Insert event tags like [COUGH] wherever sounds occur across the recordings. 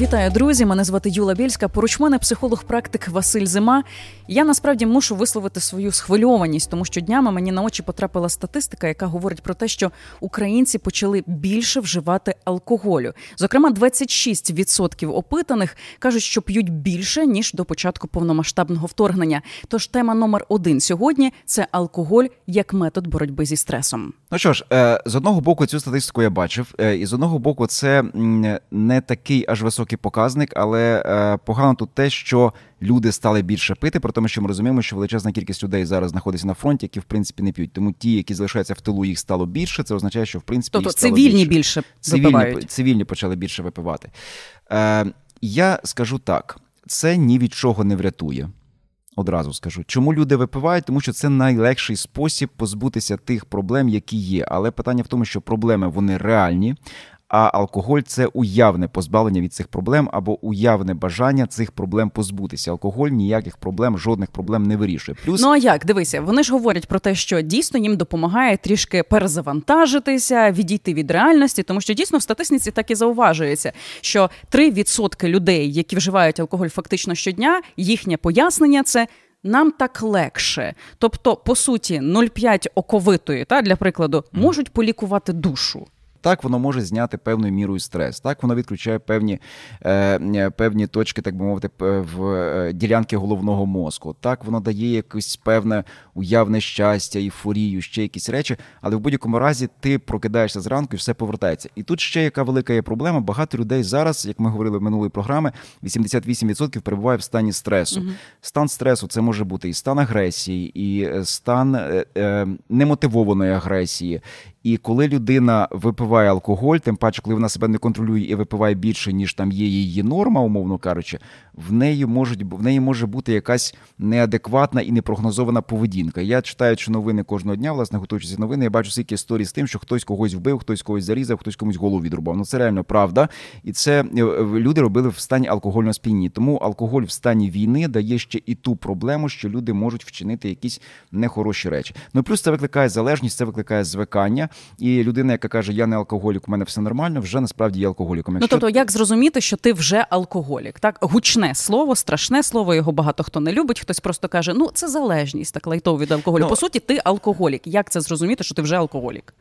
Вітаю, друзі! Мене звати Юла Більська. Поруч мене психолог-практик Василь Зима. Я насправді мушу висловити свою схвильованість, тому що днями мені на очі потрапила статистика, яка говорить про те, що українці почали більше вживати алкоголю. Зокрема, 26% опитаних кажуть, що п'ють більше ніж до початку повномасштабного вторгнення. Тож тема номер один сьогодні це алкоголь як метод боротьби зі стресом. Ну що ж, е, з одного боку, цю статистику я бачив, е, і з одного боку, це не такий аж високий високий показник, але е, погано тут те, що люди стали більше пити, про тому, що ми розуміємо, що величезна кількість людей зараз знаходиться на фронті, які в принципі не п'ють. Тому ті, які залишаються в тилу, їх стало більше. Це означає, що в принципі тобто їх стало цивільні більше. більше цивільні, цивільні почали більше випивати. Е, Я скажу так: це ні від чого не врятує. Одразу скажу, чому люди випивають, тому що це найлегший спосіб позбутися тих проблем, які є. Але питання в тому, що проблеми вони реальні, а алкоголь це уявне позбавлення від цих проблем або уявне бажання цих проблем позбутися. Алкоголь ніяких проблем, жодних проблем не вирішує. Плюс ну а як дивися, вони ж говорять про те, що дійсно їм допомагає трішки перезавантажитися, відійти від реальності, тому що дійсно в статистиці так і зауважується, що 3% людей, які вживають алкоголь фактично щодня, їхнє пояснення це. Нам так легше, тобто, по суті, 0,5 оковитої та для прикладу можуть полікувати душу. Так, воно може зняти певною мірою стрес. Так, воно відключає певні е, певні точки, так би мовити, в е, ділянки головного мозку. Так, воно дає якусь певне уявне щастя, ейфорію, ще якісь речі, але в будь-якому разі ти прокидаєшся зранку і все повертається. І тут ще яка велика є проблема. Багато людей зараз, як ми говорили в минулої програми, 88% перебуває в стані стресу. Угу. Стан стресу це може бути і стан агресії, і е, стан е, е, немотивованої агресії. І коли людина випиває алкоголь, тим паче, коли вона себе не контролює і випиває більше, ніж там є її норма, умовно кажучи, в неї можуть в неї може бути якась неадекватна і непрогнозована поведінка. Я читаючи новини кожного дня, власне, готуючись новини, я бачу скільки історій з тим, що хтось когось вбив, хтось когось зарізав, хтось комусь голову відрубав. Ну це реально правда. І це е, люди робили в стані алкогольного сп'яніння. Тому алкоголь в стані війни дає ще і ту проблему, що люди можуть вчинити якісь нехороші речі. Ну плюс це викликає залежність, це викликає звикання. І людина, яка каже, я не алкоголік, у мене все нормально, вже насправді є алкоголіком. Ну, Якщо... Ну тобто, як зрозуміти, що ти вже алкоголік? Так гучне слово, страшне слово, його багато хто не любить. Хтось просто каже, ну це залежність, так лайтово від алкоголю. Ну, По суті, ти алкоголік. Як це зрозуміти, що ти вже алкоголік?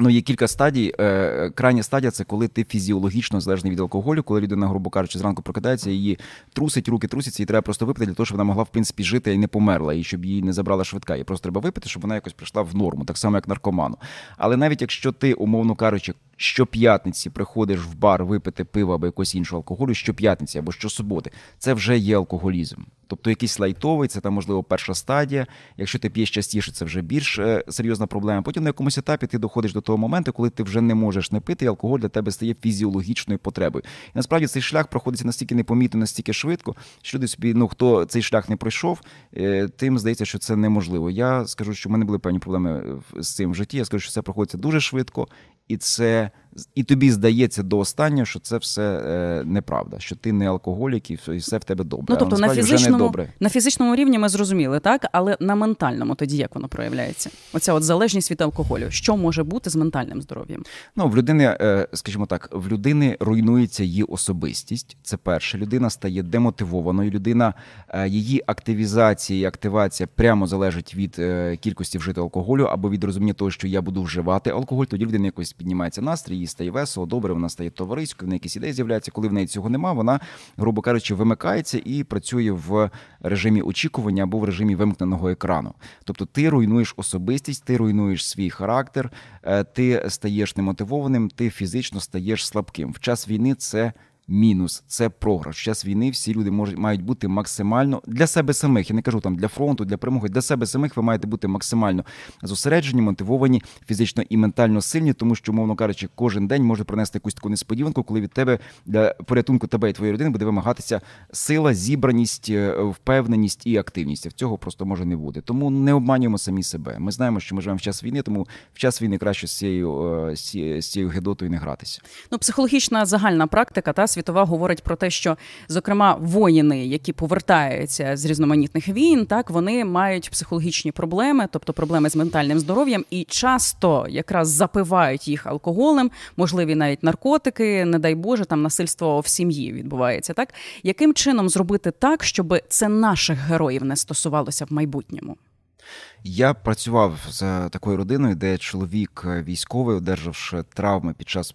Ну, є кілька стадій. Е, крайня стадія це коли ти фізіологічно залежний від алкоголю, коли людина, грубо кажучи, зранку прокидається, її трусить, руки трусяться, і треба просто випити для того, щоб вона могла в принципі жити і не померла, і щоб її не забрала швидка. І просто треба випити, щоб вона якось прийшла в норму, так само як наркоману. Але навіть якщо ти, умовно кажучи, щоп'ятниці приходиш в бар випити пиво або якогось іншого алкоголю, щоп'ятниці або щосуботи, це вже є алкоголізм. Тобто якийсь лайтовий, це там, можливо, перша стадія. Якщо ти п'єш частіше, це вже більш е, серйозна проблема. Потім на якомусь етапі ти доходиш до того моменту, коли ти вже не можеш не пити, і алкоголь для тебе стає фізіологічною потребою. І насправді цей шлях проходиться настільки непомітно, настільки швидко, що люди собі, ну хто цей шлях не пройшов, е, тим здається, що це неможливо. Я скажу, що в мене були певні проблеми з цим в житті. Я скажу, що це проходиться дуже швидко, і це і тобі здається до останнього, що це все е, неправда, що ти не алкоголік і все в тебе добре. Ну тобто на фізичному на фізичному рівні ми зрозуміли, так але на ментальному тоді як воно проявляється? Оця от залежність від алкоголю. Що може бути з ментальним здоров'ям? Ну в людини, е, скажімо так, в людини руйнується її особистість. Це перше. Людина стає демотивованою. Людина е, її активізація і активація прямо залежить від е, кількості вжити алкоголю або від розуміння того, що я буду вживати алкоголь. Тоді людина якось піднімається настрій стає весело, добре, вона стає товариською, в неї якісь ідеї з'являються. Коли в неї цього нема, вона, грубо кажучи, вимикається і працює в режимі очікування або в режимі вимкненого екрану. Тобто ти руйнуєш особистість, ти руйнуєш свій характер, е, ти стаєш немотивованим, ти фізично стаєш слабким. В час війни це мінус це програш. В час війни всі люди можуть мають бути максимально для себе самих. Я не кажу там для фронту, для перемоги. Для себе самих ви маєте бути максимально зосереджені, мотивовані, фізично і ментально сильні, тому що, мовно кажучи, кожен день може принести якусь таку несподіванку, коли від тебе для порятунку тебе і твоєї родини буде вимагатися сила, зібраність, е, впевненість і активність. В цього просто може не бути. Тому не обманюємо самі себе. Ми знаємо, що ми живемо в час війни, тому в час війни краще з цією е, з цією гедотою не гратися. Ну, психологічна загальна практика та світова говорить про те, що зокрема воїни, які повертаються з різноманітних війн, так вони мають психологічні проблеми, тобто проблеми з ментальним здоров'ям, і часто якраз запивають їх алкоголем, можливі навіть наркотики, не дай Боже, там насильство в сім'ї відбувається. Так яким чином зробити так, щоб це наших героїв не стосувалося в майбутньому? Я працював з такою родиною, де чоловік військовий, одержавши травми під час е,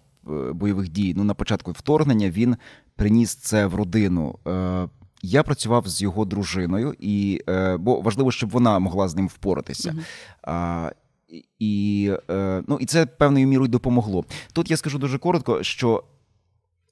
бойових дій. Ну на початку вторгнення він приніс це в родину. Е, я працював з його дружиною, і е, бо важливо, щоб вона могла з ним впоратися. І ну, і це певною мірою допомогло. Тут я скажу дуже коротко, що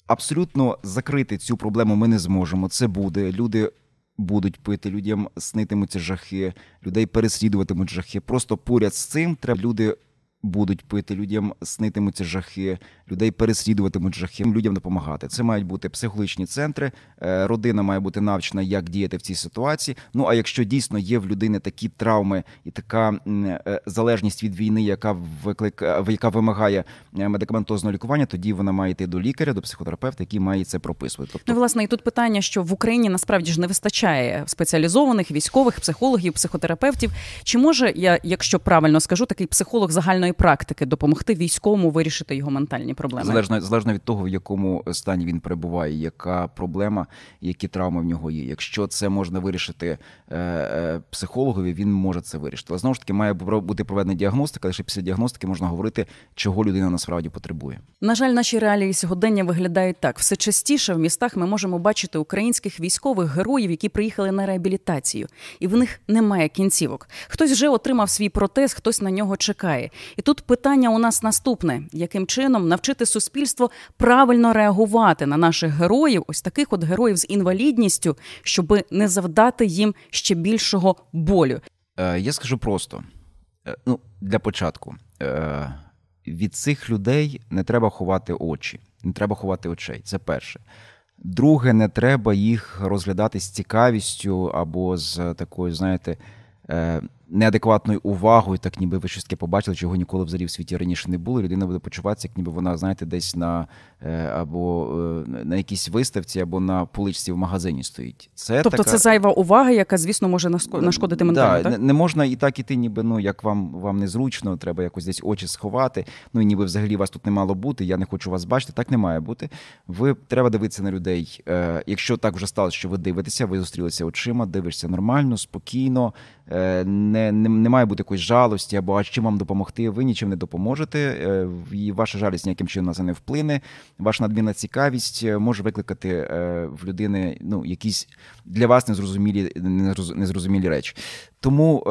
абсолютно закрити цю проблему ми не зможемо. Це буде. Люди будуть пити, людям снитимуться жахи, людей переслідуватимуть жахи. Просто поряд з цим треба люди будуть пити, людям снитимуться жахи, людей переслідуватимуть жахи, людям допомагати. Це мають бути психологічні центри. Е, родина має бути навчена, як діяти в цій ситуації. Ну а якщо дійсно є в людини такі травми і така е, залежність від війни, яка виклик, е, яка вимагає медикаментозного лікування, тоді вона має йти до лікаря, до психотерапевта, який має це прописувати. Тобто, ну, власне, і тут питання, що в Україні насправді ж не вистачає спеціалізованих військових психологів, психотерапевтів. Чи може я, якщо правильно скажу, такий психолог загальної реальної практики допомогти військовому вирішити його ментальні проблеми? Залежно залежно від того, в якому стані він перебуває, яка проблема, які травми в нього є. Якщо це можна вирішити е, е, психологові, він може це вирішити. Але знову ж таки має бути проведена діагностика. Лише після діагностики можна говорити, чого людина насправді потребує. На жаль, наші реалії сьогодення виглядають так: все частіше в містах ми можемо бачити українських військових героїв, які приїхали на реабілітацію, і в них немає кінцівок. Хтось вже отримав свій протез, хтось на нього чекає. І тут питання у нас наступне: яким чином навчити суспільство правильно реагувати на наших героїв, ось таких от героїв з інвалідністю, щоб не завдати їм ще більшого болю? Е, я скажу просто: е, ну, для початку. Е, від цих людей не треба ховати очі, не треба ховати очей. Це перше. Друге, не треба їх розглядати з цікавістю або з такою, знаєте, неадекватною увагою, так ніби ви щось таке побачили, чого ніколи взагалі в світі раніше не було. Людина буде почуватися, як ніби вона, знаєте, десь на е, або е, на якійсь виставці, або на поличці в магазині стоїть. Це Тобто така... це зайва увага, яка, звісно, може нашкодити ментально, да, так? Не можна і так іти, ніби ну як вам вам незручно, треба якось десь очі сховати. Ну і ніби взагалі вас тут не мало бути. Я не хочу вас бачити. Так не має бути. Ви треба дивитися на людей. Е, Якщо так вже сталося, що ви дивитеся, ви зустрілися очима, дивишся нормально, спокійно. Е, не, не має бути якоїсь жалості або а чим вам допомогти. Ви нічим не допоможете. Е, і ваша жалість ніяким чином на це не вплине. Ваша надмірна цікавість е, може викликати в людини ну, якісь для вас незрозумілі незрозумілі речі. Тому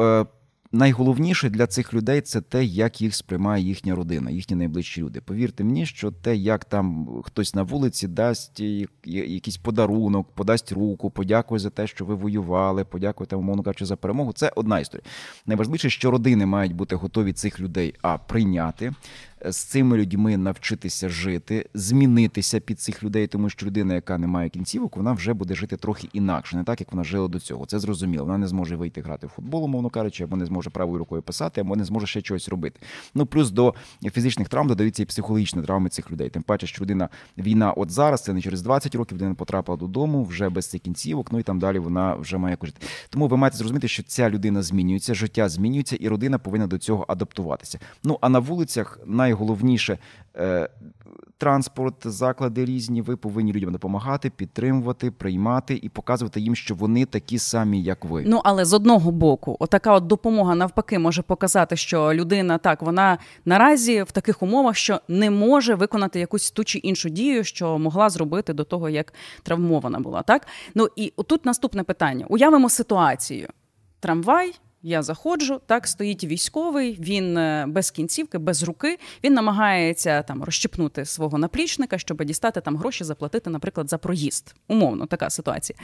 найголовніше для цих людей це те, як їх сприймає їхня родина, їхні найближчі люди. Повірте мені, що те, як там хтось на вулиці дасть якийсь подарунок, подасть руку, подякує за те, що ви воювали, подякує там, умовно кажучи, за перемогу. Це одна історія. Найважливіше, що родини мають бути готові цих людей а прийняти з цими людьми навчитися жити, змінитися під цих людей, тому що людина, яка не має кінцівок, вона вже буде жити трохи інакше, не так як вона жила до цього. Це зрозуміло. Вона не зможе вийти грати в футбол, умовно кажучи, або не зможе правою рукою писати, або не зможе ще щось робити. Ну плюс до фізичних травм додаються і психологічні травми цих людей. Тим паче, що людина війна, от зараз це не через 20 років, людина потрапила додому вже без цих кінцівок. Ну і там далі вона вже має жити. Тому ви маєте зрозуміти, що ця людина змінюється, життя змінюється, і родина повинна до цього адаптуватися. Ну а на вулицях най найголовніше е, транспорт, заклади різні. Ви повинні людям допомагати, підтримувати, приймати і показувати їм, що вони такі самі, як ви. Ну але з одного боку, отака от допомога навпаки може показати, що людина так вона наразі в таких умовах, що не може виконати якусь ту чи іншу дію, що могла зробити до того, як травмована була. Так ну і тут наступне питання: уявимо ситуацію: трамвай. Я заходжу, так стоїть військовий, він е, без кінцівки, без руки. Він намагається там розщепнути свого наплічника, щоб дістати там гроші, заплатити, наприклад, за проїзд. Умовно, така ситуація.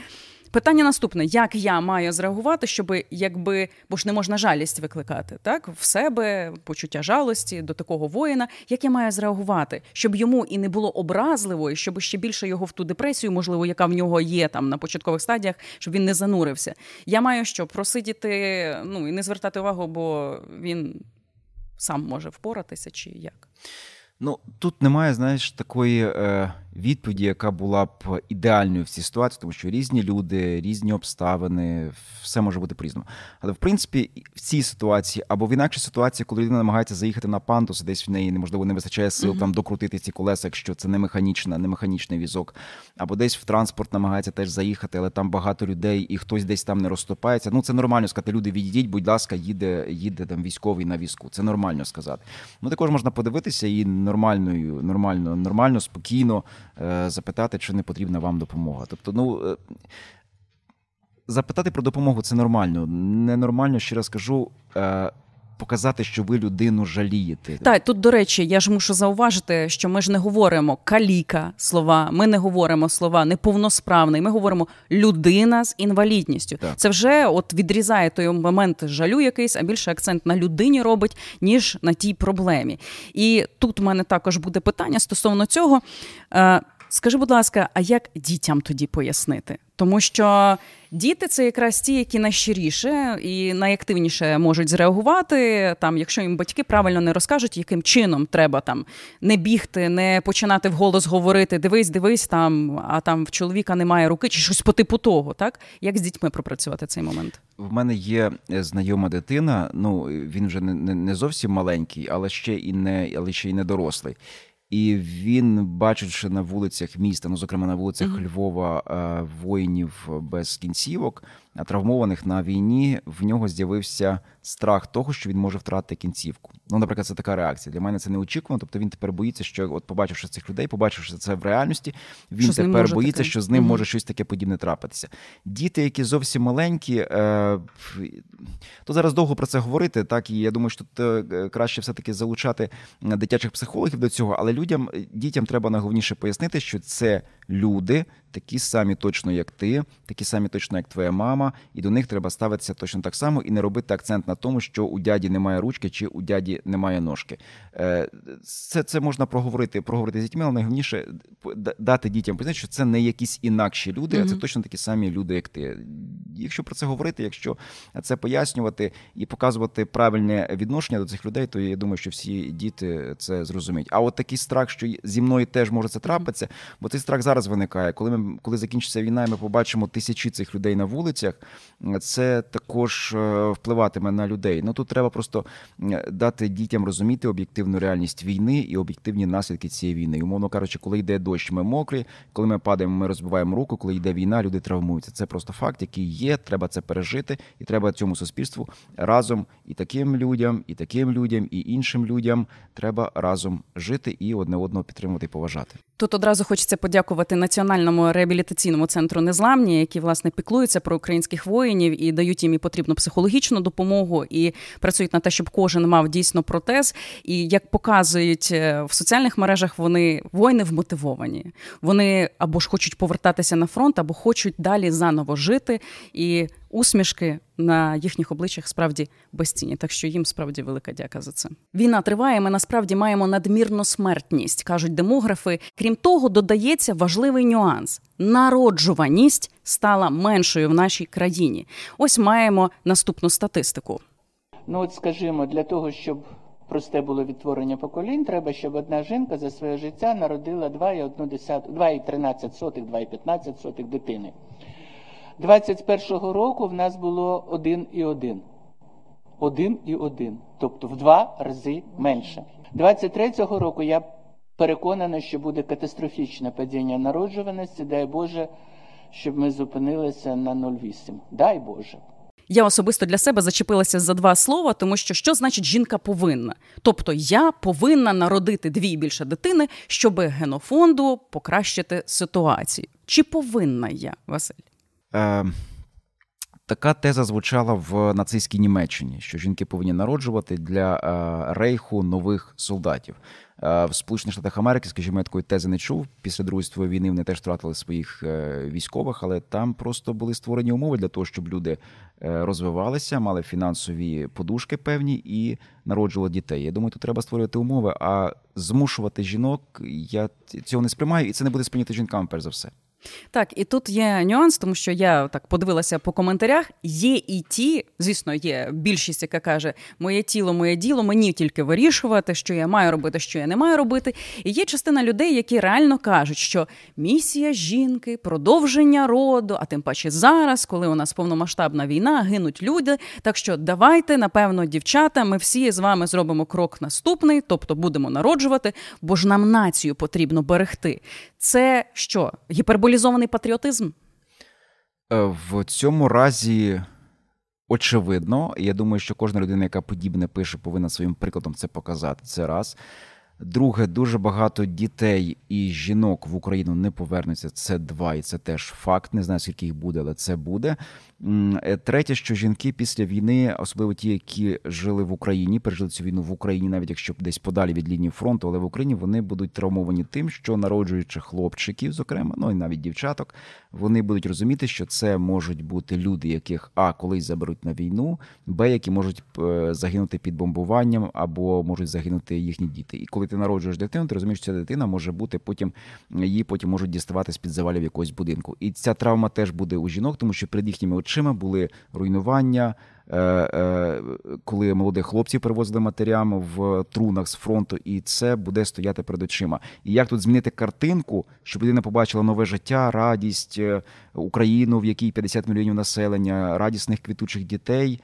Питання наступне: як я маю зреагувати, щоб якби бо ж не можна жалість викликати, так в себе почуття жалості до такого воїна, як я маю зреагувати, щоб йому і не було образливо, і щоб ще більше його в ту депресію, можливо, яка в нього є там на початкових стадіях, щоб він не занурився. Я маю що просидіти, ну і не звертати увагу, бо він сам може впоратися, чи як. Ну тут немає, знаєш, такої е, відповіді, яка була б ідеальною в цій ситуації, тому що різні люди, різні обставини, все може бути по-різному. Але в принципі, в цій ситуації або в інакшій ситуації, коли людина намагається заїхати на пандус, десь в неї неможливо не вистачає сил mm-hmm. там докрутити ці колеса, якщо це не механічна, не механічний візок, або десь в транспорт намагається теж заїхати, але там багато людей і хтось десь там не розступається. Ну це нормально сказати. Люди відійдіть, будь ласка, їде, їде там військовий на візку. Це нормально сказати. Ну також можна подивитися і нормальною, нормально, нормально, спокійно запитати, чи не потрібна вам допомога. Тобто, ну. Е, запитати про допомогу це нормально. Ненормально, ще раз кажу, е, показати, що ви людину жалієте. Так, тут, до речі, я ж мушу зауважити, що ми ж не говоримо каліка слова, ми не говоримо слова неповносправний, ми говоримо людина з інвалідністю. Так. Це вже от відрізає той момент жалю якийсь, а більше акцент на людині робить, ніж на тій проблемі. І тут у мене також буде питання стосовно цього. Скажи, будь ласка, а як дітям тоді пояснити? Тому що діти це якраз ті, які найщиріше і найактивніше можуть зреагувати. Там, якщо їм батьки правильно не розкажуть, яким чином треба там не бігти, не починати вголос говорити Дивись, дивись, там, а там в чоловіка немає руки, чи щось по типу того, так як з дітьми пропрацювати цей момент? В мене є е, знайома дитина. Ну він вже не не, не зовсім маленький, але ще і не але ще й не дорослий. І він, бачивши на вулицях міста, ну зокрема на вулицях mm-hmm. Львова, е, воїнів без кінцівок, травмованих на війні, в нього з'явився страх того, що він може втратити кінцівку. Ну, наприклад, це така реакція. Для мене це неочікувано. Тобто він тепер боїться, що от побачивши цих людей, побачивши це в реальності, він що тепер боїться, таке? що з ним угу. може щось таке подібне трапитися. Діти, які зовсім маленькі, е, то зараз довго про це говорити. Так і я думаю, що тут е, краще все-таки залучати дитячих психологів до цього, але людям, дітям треба найголовніше пояснити, що це люди такі самі точно, як ти, такі самі точно, як твоя мама, і до них треба ставитися точно так само і не робити акцент на тому, що у дяді немає ручки чи у дяді немає ножки. Е, це це можна проговорити, проговорити з дітьми, але найголовніше дати дітям познати, що це не якісь інакші люди, mm-hmm. а це точно такі самі люди, як ти. Якщо про це говорити, якщо це пояснювати і показувати правильне відношення до цих людей, то я думаю, що всі діти це зрозуміють. А от такий страх, що зі мною теж може це трапитися, бо цей страх зараз виникає, коли ми коли закінчиться війна, і ми побачимо тисячі цих людей на вулицях, це також е, впливатиме на людей. Ну тут треба просто дати дітям розуміти об'єктивну реальність війни і об'єктивні наслідки цієї війни. Умовно кажучи, коли йде дощ, ми мокрі, коли ми падаємо, ми розбиваємо руку. Коли йде війна, люди травмуються. Це просто факт, який є. Треба це пережити, і треба цьому суспільству разом і таким людям, і таким людям, і іншим людям треба разом жити і одне одного підтримувати і поважати. Тут одразу хочеться подякувати національному реабілітаційному центру Незламні, які власне піклуються про українських воїнів і дають їм і потрібну психологічну допомогу, і працюють на те, щоб кожен мав дійсно протез. І як показують е, в соціальних мережах, вони воїни вмотивовані. Вони або ж хочуть повертатися на фронт, або хочуть далі заново жити. І усмішки на їхніх обличчях справді безцінні. Так що їм справді велика дяка за це. Війна триває. Ми насправді маємо надмірну смертність, кажуть демографи. Крім того, додається важливий нюанс: народжуваність стала меншою в нашій країні. Ось маємо наступну статистику. Ну, от скажімо, для того, щоб просте було відтворення поколінь, треба, щоб одна жінка за своє життя народила 2,13 2,15 дитини. 21-го року в нас було 1 і 1. 1 і 1. Тобто в два рази менше. 23-го року я переконана, що буде катастрофічне падіння народжуваності. Дай Боже, щоб ми зупинилися на 0,8. Дай Боже. Я особисто для себе зачепилася за два слова, тому що що значить жінка повинна? Тобто я повинна народити дві більше дитини, щоб генофонду покращити ситуацію. Чи повинна я, Василь? Е, Така теза звучала в нацистській Німеччині, що жінки повинні народжувати для е, рейху нових солдатів. Е, в Сполучених Штатах Америки, скажімо, я такої тези не чув. Після Другої світової війни вони теж втратили своїх е, військових, але там просто були створені умови для того, щоб люди розвивалися, мали фінансові подушки певні і народжували дітей. Я думаю, тут треба створювати умови, а змушувати жінок я цього не сприймаю, і це не буде сприйнято жінками, перш за все. Так, і тут є нюанс, тому що я так подивилася по коментарях. Є і ті, звісно, є більшість, яка каже, моє тіло, моє діло, мені тільки вирішувати, що я маю робити, що я не маю робити. І є частина людей, які реально кажуть, що місія жінки, продовження роду, а тим паче зараз, коли у нас повномасштабна війна, гинуть люди. Так що давайте, напевно, дівчата, ми всі з вами зробимо крок наступний, тобто будемо народжувати, бо ж нам націю потрібно берегти. Це що? Гіперболізований патріотизм? Е, в цьому разі. Очевидно, я думаю, що кожна людина, яка подібне пише, повинна своїм прикладом це показати. Це раз. Друге, дуже багато дітей і жінок в Україну не повернуться. Це два, і це теж факт. Не знаю, скільки їх буде, але це буде. Е, третє, що жінки після війни, особливо ті, які жили в Україні, пережили цю війну в Україні, навіть якщо десь подалі від лінії фронту, але в Україні вони будуть травмовані тим, що народжуючи хлопчиків, зокрема, ну і навіть дівчаток, вони будуть розуміти, що це можуть бути люди, яких а колись заберуть на війну, б, які можуть е, загинути під бомбуванням або можуть загинути їхні діти. І коли ти народжуєш дитину, ти розумієш, що ця дитина може бути потім її потім можуть діставати з під завалів якогось будинку. І ця травма теж буде у жінок, тому що перед їхніми очима були руйнування. Е, е, коли молодих хлопців перевозили матерям в трунах з фронту, і це буде стояти перед очима. І як тут змінити картинку, щоб людина побачила нове життя, радість е, Україну, в якій 50 мільйонів населення, радісних квітучих дітей?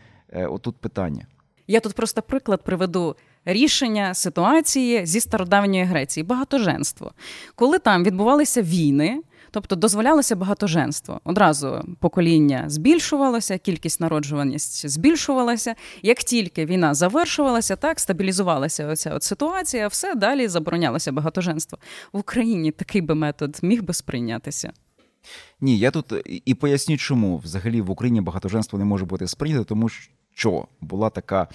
Отут питання. Я тут просто приклад приведу рішення ситуації зі стародавньої Греції багатоженство, коли там відбувалися війни. Тобто дозволялося багатоженство. Одразу покоління збільшувалося, кількість народжуваність збільшувалася. Як тільки війна завершувалася, так стабілізувалася оця от ситуація, все далі заборонялося багатоженство. В Україні такий би метод міг би сприйнятися. Ні, я тут і поясню, чому взагалі в Україні багатоженство не може бути сприйнято, тому що що була така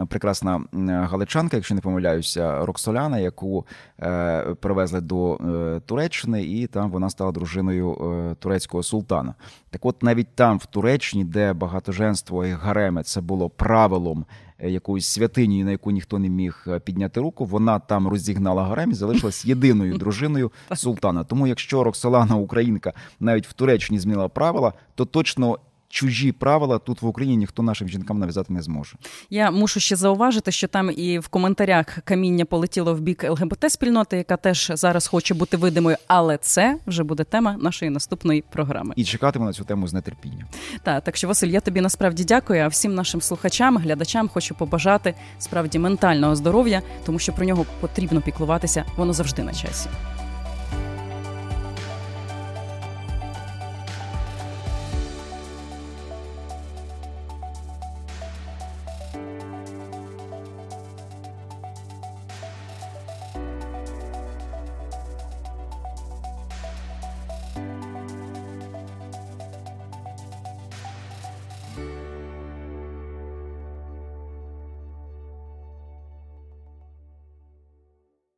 е, прекрасна галичанка, якщо не помиляюся, Роксоляна, яку е, привезли до е, Туреччини, і там вона стала дружиною е, турецького султана. Так, от навіть там, в Туреччині, де багатоженство і гареми це було правилом. Е, якоюсь святинію, на яку ніхто не міг е, підняти руку, вона там розігнала гарем і залишилась єдиною дружиною [LAUGHS] султана. Тому, якщо Роксолана Українка навіть в Туреччині змінила правила, то точно чужі правила тут в Україні ніхто нашим жінкам нав'язати не зможе. Я мушу ще зауважити, що там і в коментарях каміння полетіло в бік ЛГБТ спільноти, яка теж зараз хоче бути видимою, але це вже буде тема нашої наступної програми. І чекатиму на цю тему з нетерпінням. Так, так що Василь, я тобі насправді дякую. А всім нашим слухачам, глядачам хочу побажати справді ментального здоров'я, тому що про нього потрібно піклуватися. Воно завжди на часі.